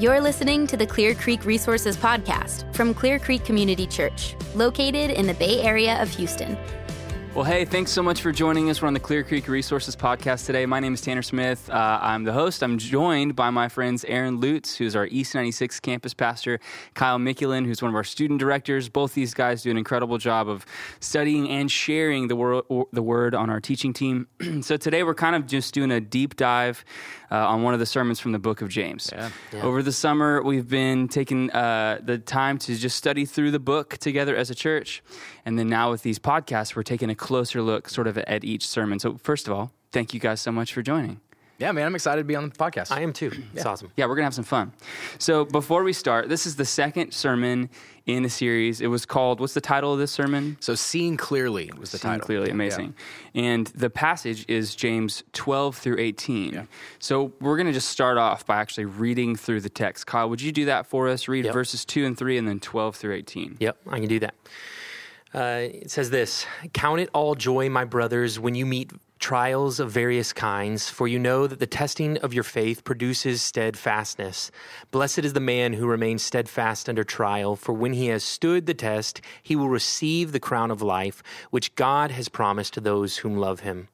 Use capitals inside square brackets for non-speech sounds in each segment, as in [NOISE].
You're listening to the Clear Creek Resources Podcast from Clear Creek Community Church, located in the Bay Area of Houston. Well, hey, thanks so much for joining us. We're on the Clear Creek Resources podcast today. My name is Tanner Smith. Uh, I'm the host. I'm joined by my friends Arron Lutz, who's our East 96 campus pastor, Kyle Mikulan, who's one of our student directors. Both these guys do an incredible job of studying and sharing the, wor- the word on our teaching team. [CLEARS THROAT] so today we're kind of just doing a deep dive uh, on one of the sermons from the book of James. Yeah. Yeah. Over the summer, we've been taking uh, the time to just study through the book together as a church. And then now with these podcasts, we're taking a closer look sort of at each sermon. So, first of all, thank you guys so much for joining. Yeah, man, I'm excited to be on the podcast. I am too. It's yeah. awesome. Yeah, we're going to have some fun. So, before we start, this is the second sermon in the series. It was called, what's the title of this sermon? So, Seeing Clearly was the Seeing title. Clearly, amazing. Yeah. And the passage is James 12 through 18. Yeah. So, we're going to just start off by actually reading through the text. Kyle, would you do that for us? Read yep. verses 2 and 3 and then 12 through 18. Yep, I can do that. Uh, it says this Count it all joy, my brothers, when you meet trials of various kinds, for you know that the testing of your faith produces steadfastness. Blessed is the man who remains steadfast under trial, for when he has stood the test, he will receive the crown of life, which God has promised to those whom love him.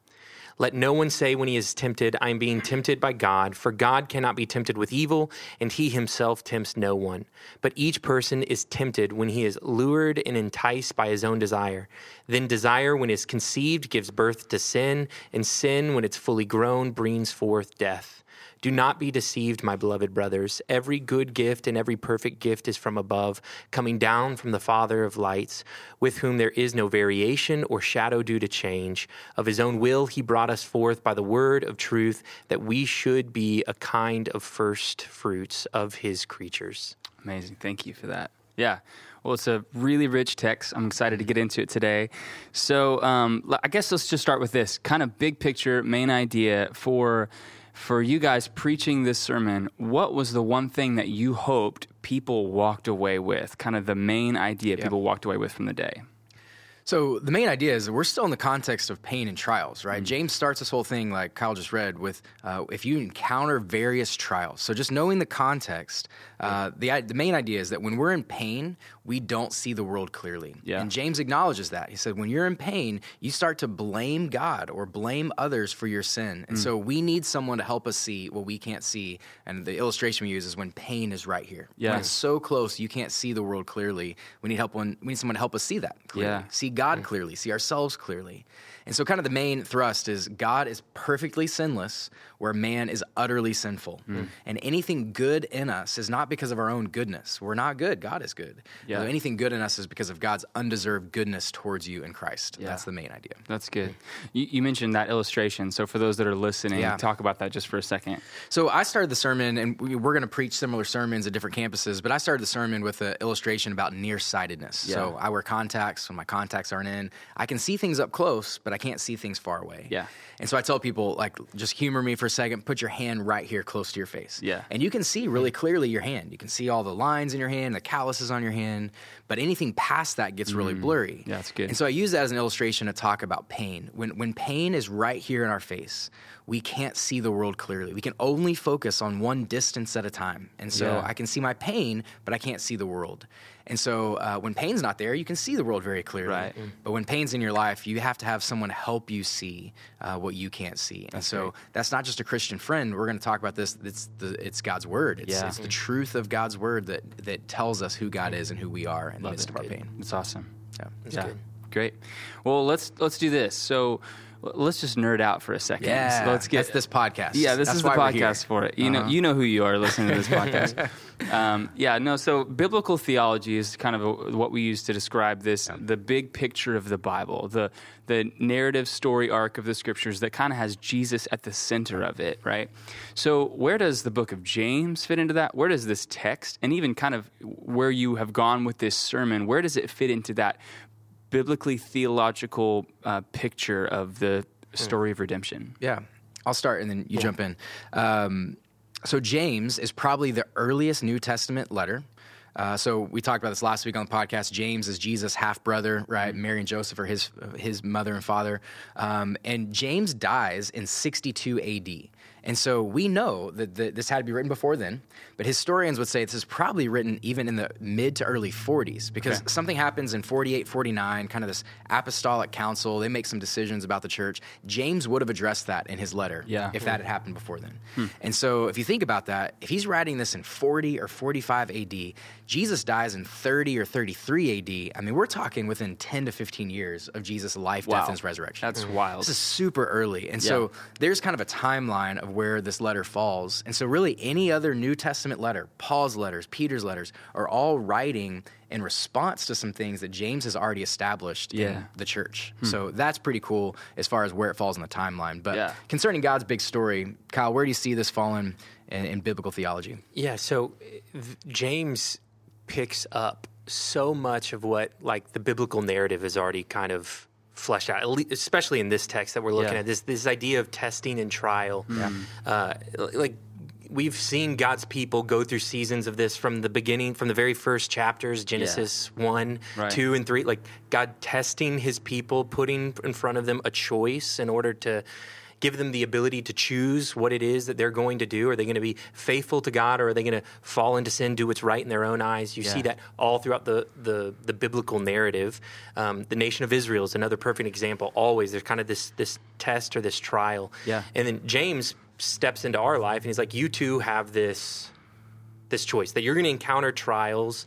Let no one say when he is tempted, I am being tempted by God, for God cannot be tempted with evil, and he himself tempts no one. But each person is tempted when he is lured and enticed by his own desire. Then desire, when it is conceived, gives birth to sin, and sin, when it's fully grown, brings forth death. Do not be deceived, my beloved brothers. Every good gift and every perfect gift is from above, coming down from the Father of lights, with whom there is no variation or shadow due to change. Of his own will, he brought us forth by the word of truth, that we should be a kind of first fruits of his creatures. Amazing. Thank you for that. Yeah. Well, it's a really rich text. I'm excited to get into it today. So, um, I guess let's just start with this kind of big picture, main idea for for you guys preaching this sermon, what was the one thing that you hoped people walked away with? Kind of the main idea people walked away with from the day? So the main idea is that we're still in the context of pain and trials, right? Mm-hmm. James starts this whole thing, like Kyle just read, with uh, if you encounter various trials. So just knowing the context, uh, the the main idea is that when we're in pain, we don't see the world clearly. Yeah. And James acknowledges that. He said, when you're in pain, you start to blame God or blame others for your sin. And mm. so we need someone to help us see what we can't see. And the illustration we use is when pain is right here. Yeah. When it's so close, you can't see the world clearly. We need help. When we need someone to help us see that. Clearly. Yeah. See God mm. clearly, see ourselves clearly. And so, kind of the main thrust is God is perfectly sinless, where man is utterly sinful. Mm. And anything good in us is not because of our own goodness. We're not good. God is good. Yeah. So anything good in us is because of God's undeserved goodness towards you in Christ. Yeah. That's the main idea. That's good. You, you, mentioned that illustration. So, for those that are listening, yeah. talk about that just for a second. So, I started the sermon, and we, are going to preach similar sermons at different campuses, but I started the sermon with an illustration about nearsightedness. Yeah. So, I wear contacts when my contacts aren't in. I can see things up close, but I can't see things far away. Yeah. And so I tell people, like, just humor me for a second. Put your hand right here, close to your face. Yeah. And you can see really clearly your hand. You can see all the lines in your hand, the calluses on your hand. But anything past that gets really mm. blurry. Yeah, that's good. And so I use that as an illustration to talk about pain. When when pain is right here in our face, we can't see the world clearly. We can only focus on one distance at a time. And so yeah. I can see my pain, but I can't see the world. And so uh, when pain's not there, you can see the world very clearly. Right. Mm. But when pain's in your life, you have to have someone help you see uh, what you can't see. That's and so great. that's not just a Christian friend. We're going to talk about this. It's the it's God's word. It's, yeah. it's the truth of God's word that that tells us who God is and who we are in Love the midst it. of our pain. It's awesome. Yeah. yeah. Good. Great. Well, let's let's do this. So let's just nerd out for a second. Yeah, so let's get that's this podcast. Yeah, this that's is the podcast for it. You uh-huh. know, you know who you are listening to this [LAUGHS] podcast. um, yeah, no. So biblical theology is kind of a, what we use to describe this, yeah. the big picture of the Bible, the the narrative story arc of the scriptures that kind of has Jesus at the center of it, right? So where does the book of James fit into that? Where does this text, and even kind of where you have gone with this sermon, where does it fit into that biblically theological uh, picture of the story of redemption? Yeah, I'll start and then you jump in. Um, so James is probably the earliest New Testament letter. Uh, so we talked about this last week on the podcast. James is Jesus' half brother, right? Mm-hmm. Mary and Joseph are his his mother and father. Um, and James dies in 62 A.D. And so we know that the, this had to be written before then, but historians would say this is probably written even in the mid to early 40s because Okay. something happens in 48, 49, kind of this apostolic council. They make some decisions about the church. James would have addressed that in his letter Yeah. if that had happened before then. Hmm. And so if you think about that, if he's writing this in 40 or 45 AD, Jesus dies in 30 or 33 AD. I mean, we're talking within 10 to 15 years of Jesus' life, Wow. death, and his resurrection. That's wild. This is super early. And so there's kind of a timeline of where this letter falls. And so, really, any other New Testament letter, Paul's letters, Peter's letters, are all writing in response to some things that James has already established Yeah. in the church. So that's pretty cool as far as where it falls in the timeline. But Yeah. concerning God's big story, Kyle, where do you see this falling in, in biblical theology? Yeah, so uh, James picks up so much of what like the biblical narrative is already kind of fleshed out, especially in this text that we're looking Yeah. at. This this idea of testing and trial. Uh, like we've seen God's people go through seasons of this from the beginning, from the very first chapters, Genesis one, Right. two, and three. Like God testing His people, putting in front of them a choice in order to give them the ability to choose what it is that they're going to do. Are they going to be faithful to God, or are they going to fall into sin, do what's right in their own eyes? You see that all throughout the the, the biblical narrative. Um, the nation of Israel is another perfect example. Always there's kind of this this test or this trial. Yeah. And then James steps into our life and he's like, "You two have this this choice that you're going to encounter trials."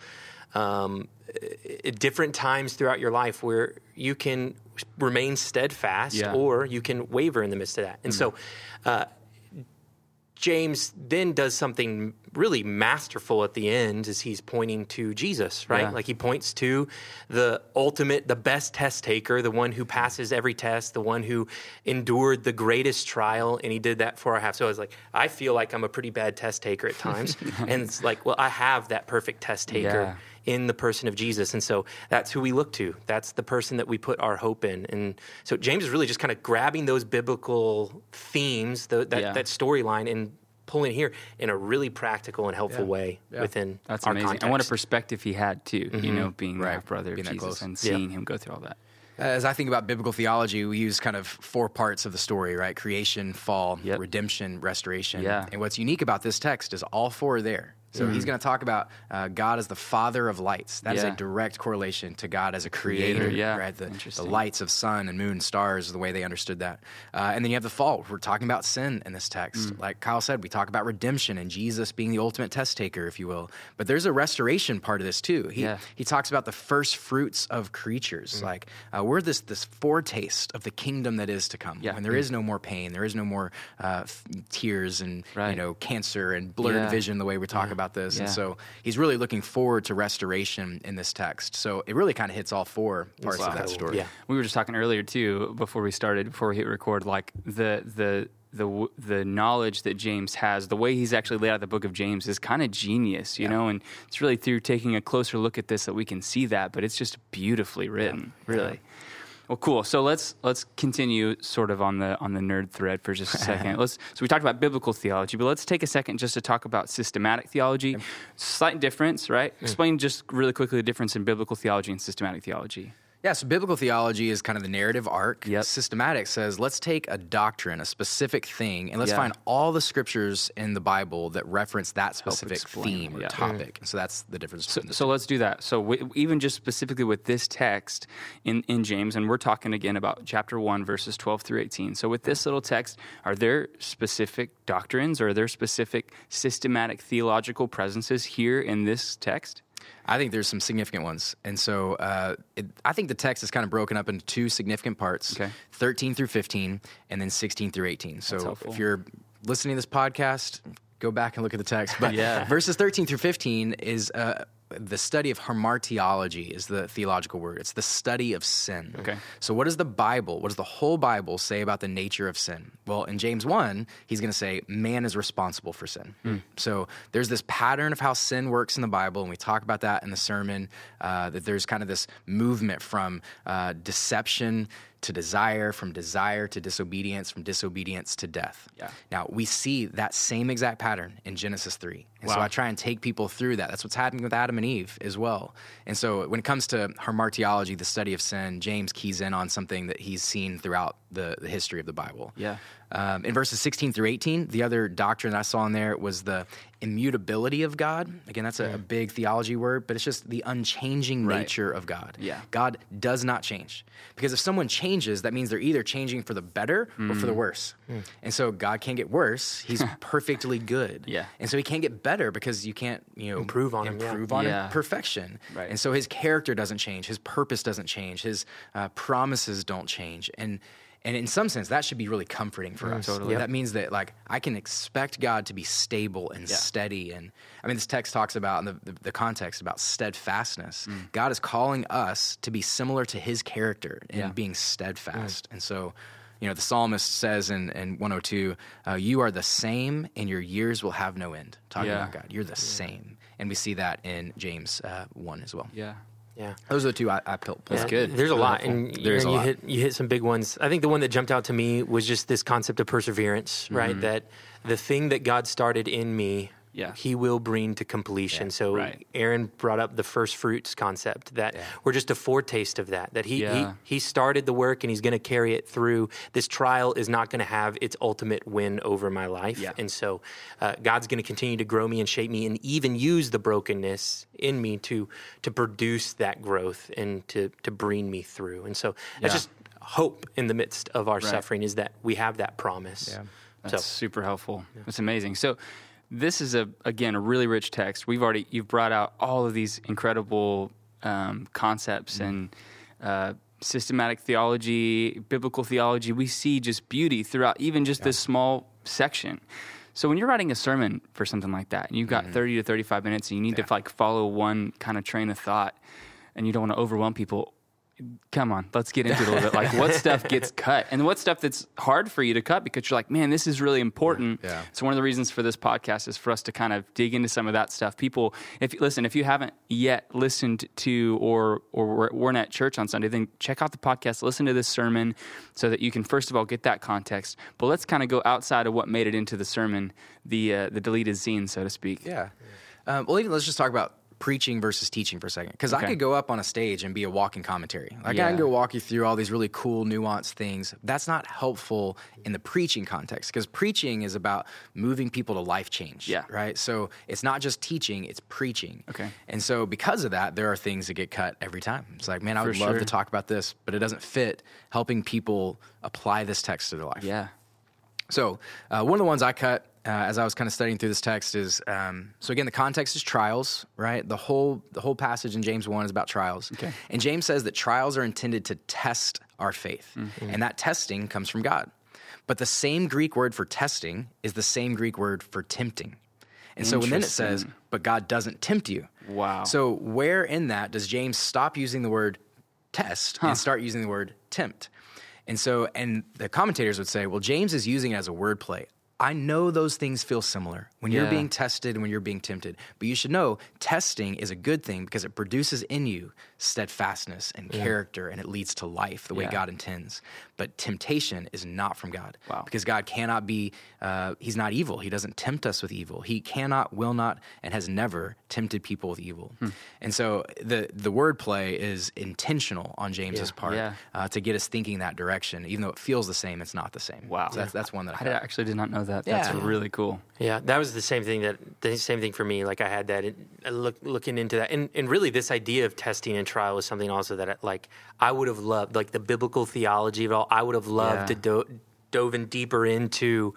Um, at different times throughout your life where you can remain steadfast Yeah. or you can waver in the midst of that. And so uh, James then does something really masterful at the end as he's pointing to Jesus, right? Yeah. Like he points to the ultimate, the best test taker, the one who passes every test, the one who endured the greatest trial, and he did that for our half. So I was like, I feel like I'm a pretty bad test taker at times. [LAUGHS] and it's like, well, I have that perfect test taker Yeah. In the person of Jesus. And so that's who we look to. That's the person that we put our hope in. And so James is really just kind of grabbing those biblical themes, the, that, Yeah. that storyline, and pulling it here in a really practical and helpful way Yeah. within That's our amazing. context. And what a perspective he had too, you mm-hmm. know, being Right. half brother of Being that Jesus close. and Yeah. seeing him go through all that. As I think about biblical theology, we use kind of four parts of the story, right? Creation, fall, Yep. redemption, restoration. Yeah. And what's unique about this text is all four are there. So he's going to talk about uh, God as the father of lights. That is Yeah. a direct correlation to God as a creator, Creator, yeah. right? The, the lights of sun and moon, stars, the way they understood that. Uh, and then you have the fall. We're talking about sin in this text. Mm. Like Kyle said, we talk about redemption and Jesus being the ultimate test taker, if you will. But there's a restoration part of this too. He, Yeah. he talks about the first fruits of creatures. Mm. Like uh, we're this this foretaste of the kingdom that is to come. Yeah. When there is no more pain, there is no more uh, f- tears and Right. you know cancer and blurred vision. The way we talk about this, and so he's really looking forward to restoration in this text. So it really kind of hits all four parts of that story. Yeah. We were just talking earlier too, before we started, before we hit record, like the the the the knowledge that James has, the way he's actually laid out the book of James is kind of genius, you know, and it's really through taking a closer look at this that we can see that, but it's just beautifully written, really. Well, cool. So let's let's continue sort of on the on the nerd thread for just a second. [LAUGHS] let's so we talked about biblical theology, but let's take a second just to talk about systematic theology. Slight difference, right? Mm. Explain just really quickly the difference in biblical theology and systematic theology. Yeah, so biblical theology is kind of the narrative arc. Yep. Systematic says, let's take a doctrine, a specific thing, and let's Yeah. find all the scriptures in the Bible that reference that specific theme or yeah. topic. So that's the difference. So, between the so let's do that. So w- even just specifically with this text in, in James, and we're talking again about chapter 1, verses 12 through 18. So with this little text, are there specific doctrines or are there specific systematic theological presences here in this text? I think there's some significant ones. And so uh, it, I think the text is kind of broken up into two significant parts Okay. 13 through 15, and then 16 through 18. So if you're listening to this podcast, go back and look at the text. But [LAUGHS] Yeah. verses 13 through 15 is. Uh, the study of hamartiology is the theological word. It's the study of sin. Okay. So, what does the Bible, what does the whole Bible say about the nature of sin? Well, in James 1, he's going to say man is responsible for sin. So, there's this pattern of how sin works in the Bible, and we talk about that in the sermon, uh, that there's kind of this movement from uh, deception to desire, from desire to disobedience, from disobedience to death. Yeah. Now, we see that same exact pattern in Genesis 3. And so I try and take people through that. That's what's happening with Adam and Eve as well. And so when it comes to hamartiology, the study of sin, James keys in on something that he's seen throughout the, the history of the Bible. Yeah. Um, in verses 16 through 18, the other doctrine I saw in there was the immutability of God. Again, that's a, a big theology word, but it's just the unchanging Right. nature of God. Yeah. God does not change. Because if someone changes, that means they're either changing for the better or for the Mm. worse. And so God can't get worse. He's [LAUGHS] perfectly good. Yeah. And so he can't get better because you can't, you know, Improve on him, yeah. on Yeah. perfection. Right. And so his character doesn't change, his purpose doesn't change, his uh, promises don't change. And and in some sense, that should be really comforting for us. totally. That means that like I can expect God to be stable and Yeah. steady. And I mean, this text talks about in the, the, the context about steadfastness. Mm. God is calling us to be similar to His character in Yeah. being steadfast. And so. You know, the psalmist says in, in 102, uh, You are the same, and your years will have no end. Talking Yeah. about God. You're the same. And we see that in James uh, 1 as well. Yeah. Yeah. Those are the two I, I pulled. That's Yeah, good. There's a lot, and There is and a you lot. hit you hit some big ones. I think the one that jumped out to me was just this concept of perseverance, Mm-hmm. right? That the thing that God started in me, Yeah. He will bring to completion. so right. Arron brought up the first fruits concept that we're just a foretaste of that. That he Yeah. he, he started the work and he's going to carry it through. This trial is not going to have its ultimate win over my life, Yeah. and so uh, God's going to continue to grow me and shape me, and even use the brokenness in me to to produce that growth and to to bring me through. And so that's Yeah. just hope in the midst of our suffering is that we have that promise. Yeah. That's So super helpful. That's amazing. So this is a again a really rich text. We've already you've brought out all of these incredible um, concepts Mm-hmm. and uh, systematic theology, biblical theology. We see just beauty throughout even just this small section. So when you're writing a sermon for something like that, and you've Mm-hmm. got 30 to 35 minutes, and you need to like follow one kind of train of thought, and you don't want to overwhelm people, come on, let's get into it a little bit. Like, what [LAUGHS] stuff gets cut, and what stuff that's hard for you to cut because you're like, man, this is really important. Yeah. So one of the reasons for this podcast is for us to kind of dig into some of that stuff. People, if listen, if you haven't yet listened to or or were- weren't at church on Sunday, then check out the podcast, listen to this sermon, so that you can first of all get that context. But let's kind of go outside of what made it into the sermon, the uh, the deleted scene, so to speak. Yeah. Um, well, even let's just talk about preaching versus teaching for a second. Because I could go up on a stage and be a walking commentary. Like I can go walk you through all these really cool, nuanced things. That's not helpful in the preaching context because preaching is about moving people to life change. Yeah. Right. So it's not just teaching; it's preaching. Okay. And so because of that, there are things that get cut every time. It's like, man, I For would love sure. to talk about this, but it doesn't fit helping people apply this text to their life. Yeah. So, uh, one of the ones I cut uh, as I was kind of studying through this text is um, so again the context is trials, right? The whole the whole passage in James one is about trials, Okay. and James says that trials are intended to test our faith, and that testing comes from God. But the same Greek word for testing is the same Greek word for tempting. And so when then it says, but God doesn't tempt you. Wow. So where in that does James stop using the word test and start using the word tempt? And so, and the commentators would say, well, James is using it as a wordplay. I know those things feel similar when you're being tested and when you're being tempted. But you should know testing is a good thing because it produces in you steadfastness and character and it leads to life the way Yeah. God intends. But temptation is not from God. Wow. Because God cannot be, uh, He's not evil. He doesn't tempt us with evil. He cannot, will not, and has never tempted people with evil. Hmm. And so the, the wordplay is intentional on James's Yeah. part Yeah. uh, to get us thinking that direction. Even though it feels the same, it's not the same. Wow. So that's, that's one that I, I actually did not know that. That's really cool. Yeah, that was the same thing that the same thing for me. Like I had that in, look, looking into that, and and really this idea of testing and trial is something also that I, like I would have loved, like the biblical theology of it all. I would have loved Yeah. to do, dove in deeper into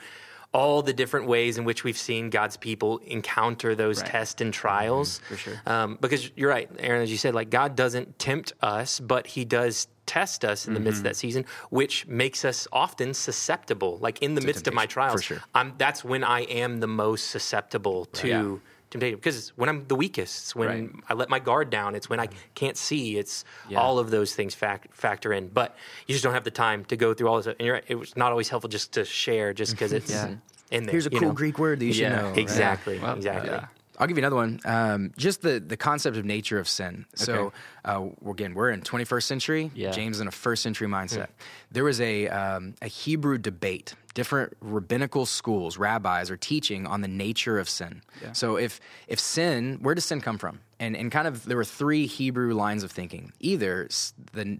all the different ways in which we've seen God's people encounter those Right. tests and trials. for sure. Um, because you're right, Arron, as you said, like God doesn't tempt us, but He does test us in the midst of that season, which makes us often susceptible. Like in the midst of my trials, sure. I'm, that's when I am the most susceptible to Yeah. Temptation because it's when I'm the weakest. It's when Right. I let my guard down. It's when I can't see. It's Yeah. all of those things fact, factor in. But you just don't have the time to go through all this. And you're right, it was not always helpful just to share, just because [LAUGHS] it's Yeah. in there. Here's a cool know? Greek word that you should Yeah. know. right? Exactly. Well, exactly. yeah. I'll give you another one. Um, just the, the concept of nature of sin. So, Okay. uh, again, we're in 21st century. Yeah. James in a first century mindset. There was a, um, a Hebrew debate different rabbinical schools, rabbis are teaching on the nature of sin. Yeah. So if if sin, where does sin come from? And and kind of there were three Hebrew lines of thinking. Either the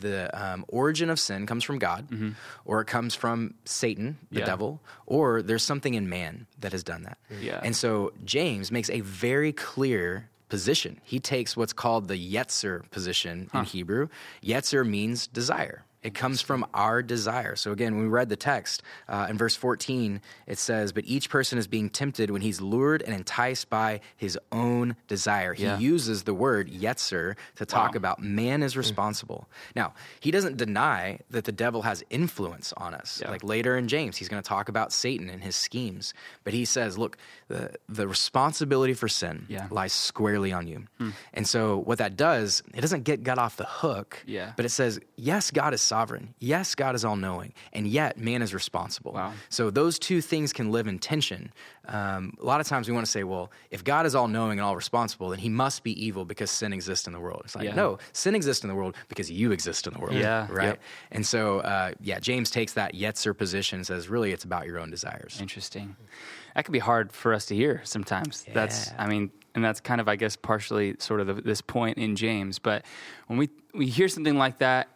the um, origin of sin comes from God, mm-hmm. or it comes from Satan, the yeah. devil, or there's something in man that has done that. Yeah. And so James makes a very clear position. He takes what's called the Yetzer position huh. in Hebrew. Yetzer means desire. It comes from our desire. So, again, when we read the text uh, in verse 14, it says, But each person is being tempted when he's lured and enticed by his own desire. He yeah. uses the word yetzer to talk wow. about man is responsible. Mm. Now, he doesn't deny that the devil has influence on us. Yeah. Like later in James, he's going to talk about Satan and his schemes. But he says, Look, the, the responsibility for sin yeah. lies squarely on you. Hmm. And so, what that does, it doesn't get God off the hook, but it says, Yes, God is sovereign. Yes, God is all knowing. And yet, man is responsible. Wow. So, those two things can live in tension. Um, a lot of times we want to say, well, if God is all knowing and all responsible, then he must be evil because sin exists in the world. It's like, yeah. no, sin exists in the world because you exist in the world. Yeah. Right. Yep. And so, uh, yeah, James takes that Yetzer position and says, really, it's about your own desires. Interesting. That can be hard for us to hear sometimes. Yeah. That's, I mean, and that's kind of, I guess, partially sort of the, this point in James. But when we, we hear something like that,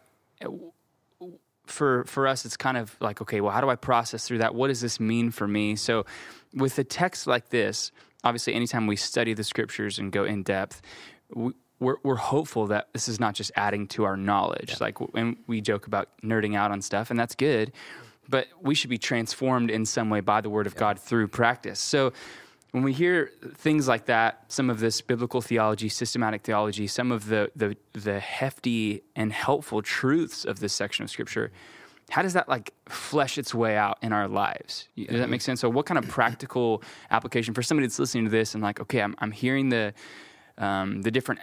for for us it's kind of like okay well how do i process through that what does this mean for me so with a text like this obviously anytime we study the scriptures and go in depth we, we're, we're hopeful that this is not just adding to our knowledge yeah. like and we joke about nerding out on stuff and that's good but we should be transformed in some way by the word of yeah. god through practice so when we hear things like that, some of this biblical theology, systematic theology, some of the, the, the hefty and helpful truths of this section of scripture, how does that like flesh its way out in our lives? Does that make sense? So, what kind of practical application for somebody that's listening to this and like, okay, I'm, I'm hearing the um, the different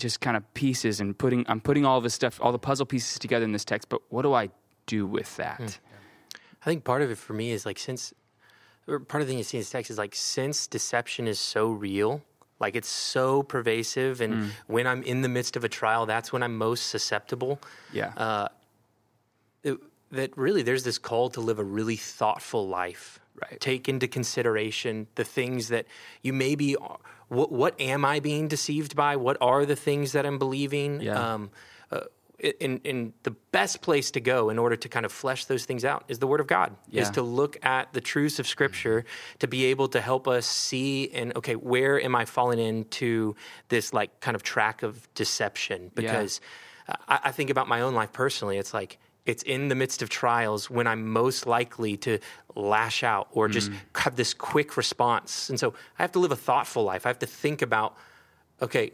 just kind of pieces and putting I'm putting all this stuff, all the puzzle pieces together in this text, but what do I do with that? Hmm. I think part of it for me is like since part of the thing you see in this text is like since deception is so real, like it's so pervasive, and mm. when I'm in the midst of a trial, that's when I'm most susceptible. Yeah. Uh, it, that really, there's this call to live a really thoughtful life. Right. Take into consideration the things that you maybe. What, what am I being deceived by? What are the things that I'm believing? Yeah. Um, in, in the best place to go in order to kind of flesh those things out is the Word of God. Yeah. Is to look at the truths of Scripture to be able to help us see and okay, where am I falling into this like kind of track of deception? Because yeah. I, I think about my own life personally. It's like it's in the midst of trials when I'm most likely to lash out or just mm. have this quick response. And so I have to live a thoughtful life. I have to think about okay,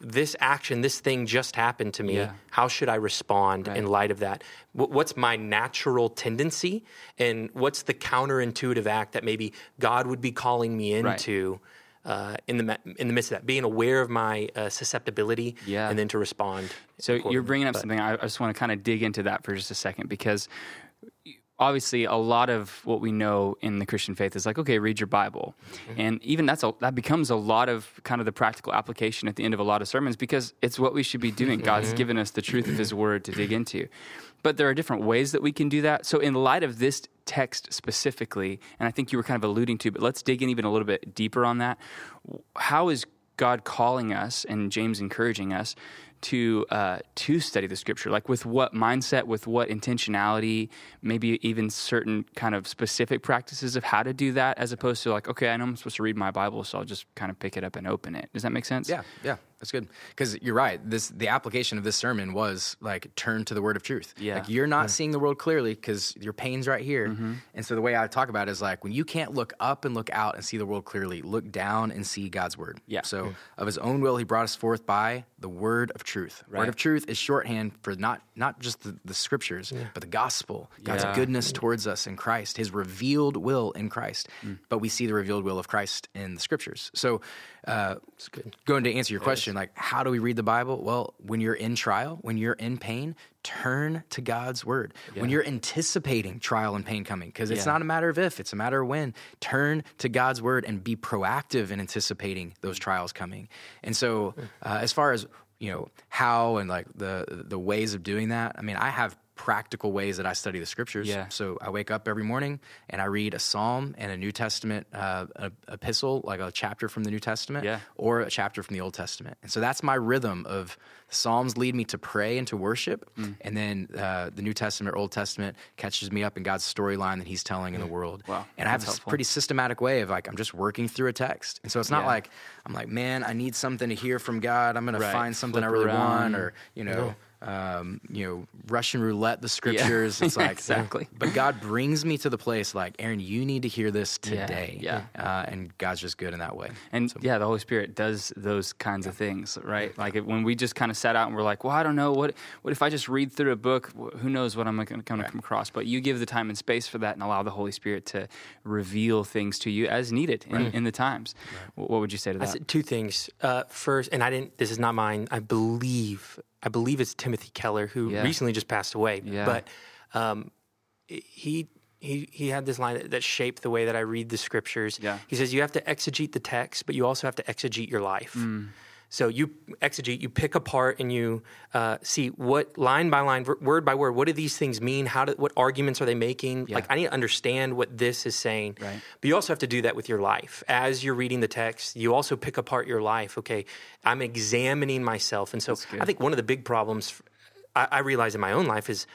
this action, this thing just happened to me. Yeah. How should I respond right. in light of that? What's my natural tendency? And what's the counterintuitive act that maybe God would be calling me into? Right. Uh, in the in the midst of that, being aware of my uh, susceptibility, yeah. and then to respond. So you're bringing up but, something. I, I just want to kind of dig into that for just a second because obviously a lot of what we know in the Christian faith is like, okay, read your Bible, mm-hmm. and even that's a, that becomes a lot of kind of the practical application at the end of a lot of sermons because it's what we should be doing. God's mm-hmm. given us the truth of His Word to dig into, but there are different ways that we can do that. So in light of this text specifically, and I think you were kind of alluding to, but let's dig in even a little bit deeper on that. How is God calling us and James encouraging us to uh, to study the scripture like with what mindset with what intentionality maybe even certain kind of specific practices of how to do that as opposed to like okay i know i'm supposed to read my bible so i'll just kind of pick it up and open it. Does that make sense? Yeah yeah that's good because you're right. This the application of this sermon was like turn to the word of truth. Yeah, like you're not yeah. seeing the world clearly because your pain's right here. Mm-hmm. And so the way I talk about it is like when you can't look up and look out and see the world clearly, look down and see God's word. Yeah. So mm-hmm. of His own will, He brought us forth by the word of truth. Right. Word of truth is shorthand for not not just the, the scriptures, yeah. but the gospel, God's yeah. goodness towards us in Christ, His revealed will in Christ. Mm. But we see the revealed will of Christ in the scriptures. So uh, going to answer your question, like how do we read the Bible? Well, when you're in trial, when you're in pain, turn to God's word. Yeah. When you're anticipating trial and pain coming, because it's yeah. not a matter of if, it's a matter of when. Turn to God's word and be proactive in anticipating those trials coming. And so, uh, as far as you know how and like the the ways of doing that, I mean, I have practical ways that I study the scriptures. Yeah. So I wake up every morning and I read a psalm and a New Testament uh, a, epistle, like a chapter from the New Testament, Yeah. or a chapter from the Old Testament. And so that's my rhythm of the Psalms lead me to pray and to worship, Mm. and then uh, the New Testament or Old Testament catches me up in God's storyline that He's telling in the world. Wow. And I have this pretty systematic way of like I'm just working through a text, and so it's not Yeah. like I'm like, man, I need something to hear from God. I'm going Right. to find something I really around. want, or you know. Um, you know, Russian roulette, the scriptures. It's [LAUGHS] like Exactly. But God brings me to the place like, Arron, you need to hear this today. yeah. Uh, and God's just good in that way. And yeah, the Holy Spirit does those kinds of things, right? Like if, when we just kind of sat out and we're like, well, I don't know what what if I just read through a book? Who knows what I'm going to come across? But you give the time and space for that, and allow the Holy Spirit to reveal things to you as needed in, in the times. Wh- What would you say to I that? said two things. Uh, first, and I didn't. This is not mine. I believe. I believe it's Timothy Keller who Yeah. recently just passed away. Yeah. But um, he he he had this line that, that shaped the way that I read the scriptures. Yeah. He says you have to exegete the text, but you also have to exegete your life. Mm. So you exegete, you pick apart, and you uh, see what line by line, word by word, what do these things mean? How do what arguments are they making? Like I need to understand what this is saying. Right. But you also have to do that with your life. As you're reading the text, you also pick apart your life. Okay, I'm examining myself, and so I think one of the big problems I, I realize in my own life is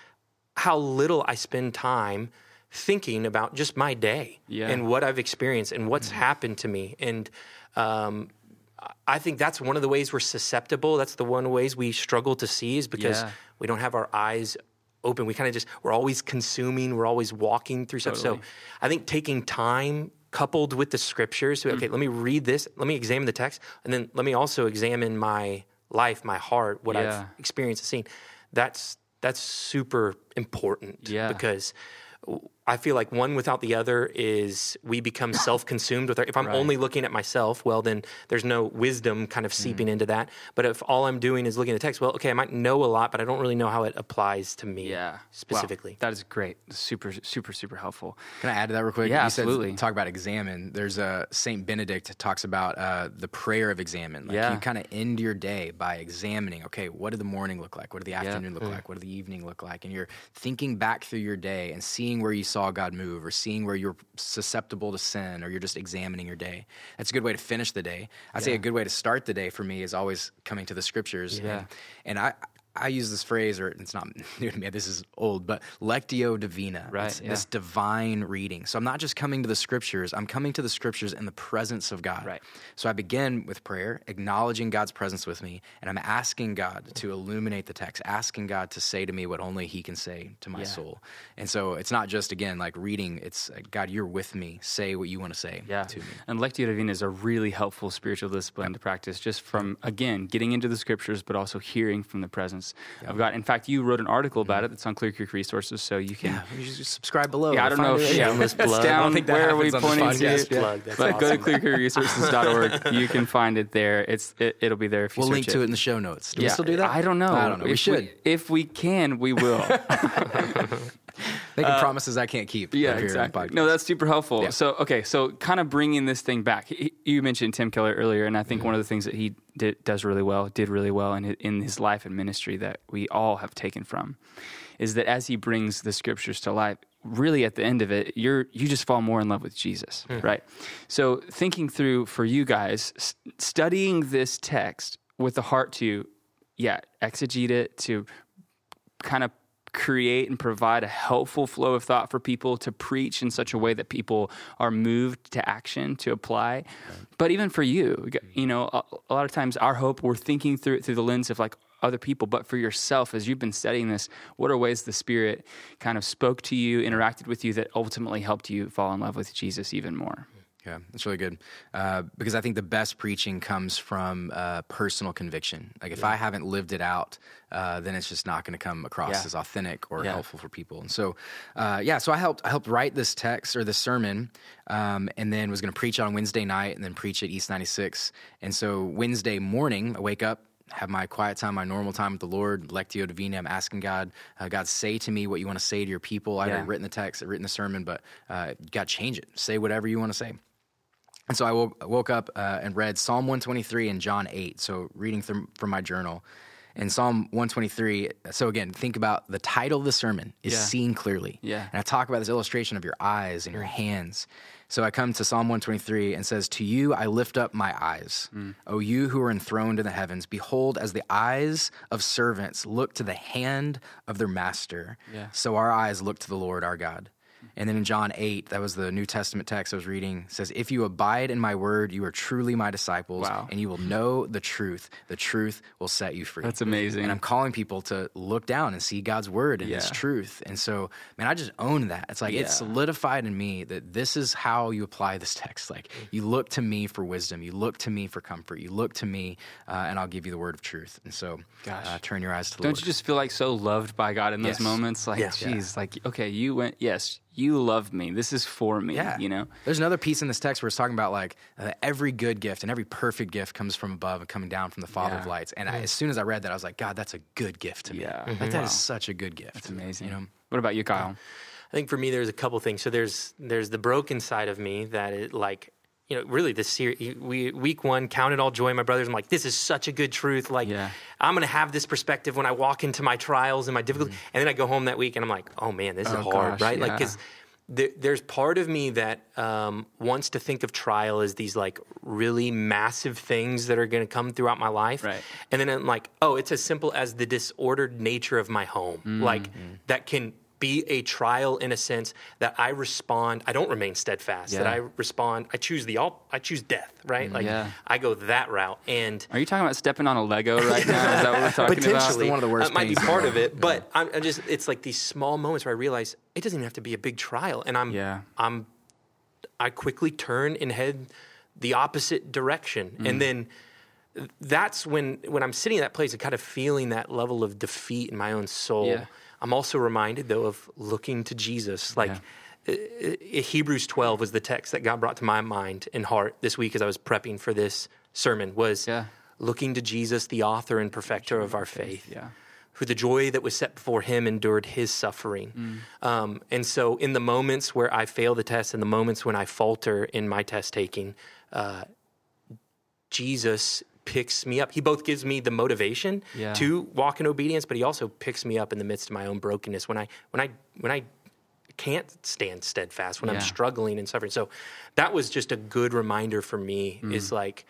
how little I spend time thinking about just my day Yeah. and what I've experienced and what's happened to me. And um, I think that's one of the ways we're susceptible. That's the one ways we struggle to see is because Yeah. we don't have our eyes open. We kind of just we're always consuming. We're always walking through stuff. Totally. So I think taking time coupled with the scriptures. So, okay, mm. let me read this. Let me examine the text, and then let me also examine my life, my heart, what Yeah. I've experienced and seen. That's that's super important. Yeah. because. I feel like one without the other is we become [LAUGHS] self-consumed with our, if I'm only looking at myself, well then there's no wisdom kind of Mm. seeping into that. But if all I'm doing is looking at the text, well, okay, I might know a lot, but I don't really know how it applies to me yeah, Wow. specifically. that is great. Super, super, super helpful. Can I add to that real quick? Yeah, you said absolutely. talk about examine. There's a Saint Benedict talks about uh, the prayer of examine. Like Yeah. you kind of end your day by examining. Okay, what did the morning look like? What did the afternoon look like? What did the evening look like? And you're thinking back through your day and seeing where you saw God move, or seeing where you're susceptible to sin, or you're just examining your day. That's a good way to finish the day. I'd say a good way to start the day for me is always coming to the scriptures. Yeah. And, and I. I use this phrase, or it's not [LAUGHS] new to me. This is old, but lectio divina. Right, It's yeah. This divine reading. So I'm not just coming to the scriptures, I'm coming to the scriptures in the presence of God. Right. So I begin with prayer, acknowledging God's presence with me, and I'm asking God to illuminate the text, asking God to say to me what only He can say to my Yeah. soul. And so it's not just, again, like reading, it's uh, God, you're with me. Say what you want to say Yeah. to me. And Lectio Divina is a really helpful spiritual discipline to practice just from, again, getting into the scriptures, but also hearing from the presence of got, In fact, you wrote an article about mm-hmm. it that's on Clear Creek Resources, so you can. Yeah, you just subscribe below. Yeah, I don't know if it. Shameless [LAUGHS] it's down. I think where are we pointing to? Yeah. Plug, that's but go to awesome. clearcreekresources.org. [LAUGHS] you can find it there. It's it, it'll be there if you see it. We'll link to it in the show notes. Do we Yeah, still do that? I don't know. I don't know. We If should. if we can, we will. [LAUGHS] Making promises I can't keep. Uh, Yeah, up here on the exactly. No, that's super helpful. Yeah. So, okay, so kind of bringing this thing back. He- You mentioned Tim Keller earlier, and I think one of the things that he did, does really well, did really well in his, in his life and ministry that we all have taken from, is that as he brings the scriptures to life, really at the end of it, you're you just fall more in love with Jesus, right? So, thinking through for you guys, s- studying this text with the heart to, yeah, exegete it to kind of create and provide a helpful flow of thought for people to preach in such a way that people are moved to action to apply. But even for you you know a, a lot of times our hope we're thinking through it through the lens of like other people. But for yourself as you've been studying this what are ways the spirit kind of spoke to you interacted with you that ultimately helped you fall in love with jesus even more Yeah, that's really good. Uh, because I think the best preaching comes from uh, personal conviction. Like if I haven't lived it out, uh, then it's just not going to come across Yeah. as authentic or Yeah. helpful for people. And so, uh, yeah, so I helped I helped write this text or this sermon, um, and then was going to preach on Wednesday night and then preach at East ninety six. And so Wednesday morning, I wake up. Have my quiet time, my normal time with the Lord, Lectio Divina. I'm asking God, uh, God, say to me what you want to say to your people. I've Yeah. written the text, I've written the sermon, but uh, God, change it. Say whatever you want to say. And so I woke, woke up uh, and read Psalm 123 and John 8. So reading from, from my journal. in Psalm 123, so again, think about the title of the sermon is Yeah. Seeing Clearly. Yeah. And I talk about this illustration of your eyes and your hands. So I come to Psalm 123 and says, To you I lift up my eyes. Mm. O you who are enthroned in the heavens, behold, as the eyes of servants look to the hand of their master, Yeah. so our eyes look to the Lord our God. And then in John 8, that was the New Testament text I was reading, says, If you abide in my word, you are truly my disciples, Wow. and you will know the truth. The truth will set you free. That's amazing. And I'm calling people to look down and see God's word and His truth. And so, man, I just own that. It's like it's solidified in me that this is how you apply this text. Like you look to me for wisdom, you look to me for comfort, you look to me, uh, and I'll give you the word of truth. And so, Gosh. uh, turn your eyes to the Don't Lord. you just feel like so loved by God in those Yes. moments? Like, Yeah. geez, like, okay, you went, yes, you love me. This is for me, Yeah. you know? There's another piece in this text where it's talking about like uh, every good gift and every perfect gift comes from above and coming down from the Father of lights. And I, as soon as I read that, I was like, God, that's a good gift to me. Yeah. Like Mhm. that Wow. is such a good gift. It's amazing. You know? What about you, Kyle? I think for me, there's a couple things. So there's there's the broken side of me that it like you know really this series we week one counted all joy my brothers. I'm like this is such a good truth. Like Yeah. i'm gonna have this perspective when i walk into my trials and my difficulties and then i go home that week and i'm like oh man this is Oh, hard gosh, right like because there, there's part of me that um, wants to think of trial as these like really massive things that are going to come throughout my life. Right. and then i'm like oh it's as simple as the disordered nature of my home. Like Mm-hmm. that can be a trial in a sense that I respond. I don't remain steadfast. That I respond. I choose the all. I choose death. Right. Like Yeah. I go that route. And Are you talking about stepping on a Lego right now? Is that what we're talking about? potentially one of the worst that might be pains in the part of it. But I'm, I'm just. It's like these small moments where I realize it doesn't even have to be a big trial, and I'm. Yeah. I'm. I quickly turn and head the opposite direction, Mm. and then that's when when I'm sitting in that place and kind of feeling that level of defeat in my own soul. Yeah. I'm also reminded though of looking to Jesus, like. uh, Hebrews 12 was the text that God brought to my mind and heart this week as I was prepping for this sermon was Yeah. looking to Jesus, the author and perfecter of our faith Yeah. who the joy that was set before him endured his suffering. Um, and so, in the moments where I fail the test, in the moments when I falter in my test taking, uh, Jesus picks me up. He both gives me the motivation Yeah. to walk in obedience, but he also picks me up in the midst of my own brokenness when I when I when I can't stand steadfast when Yeah. I'm struggling and suffering. So that was just a good reminder for me. Mm. Is like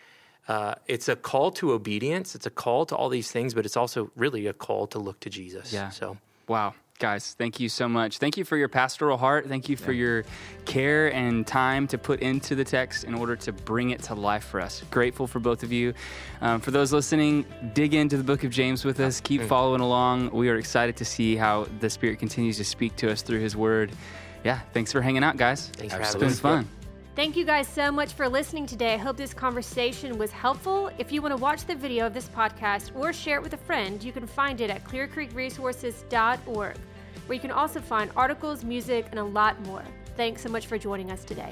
uh, it's a call to obedience. It's a call to all these things, but it's also really a call to look to Jesus. Yeah. So Wow. Guys, thank you so much. Thank you for your pastoral heart. Thank you for your care and time to put into the text in order to bring it to life for us. Grateful for both of you. Um, for those listening, dig into the book of James with us. Keep following along. We are excited to see how the Spirit continues to speak to us through His Word. Yeah, thanks for hanging out, guys. Thanks for It's having been fun. Thank you guys so much for listening today. I hope this conversation was helpful. If you want to watch the video of this podcast or share it with a friend, you can find it at clearcreekresources.org, where you can also find articles, music, and a lot more. Thanks so much for joining us today.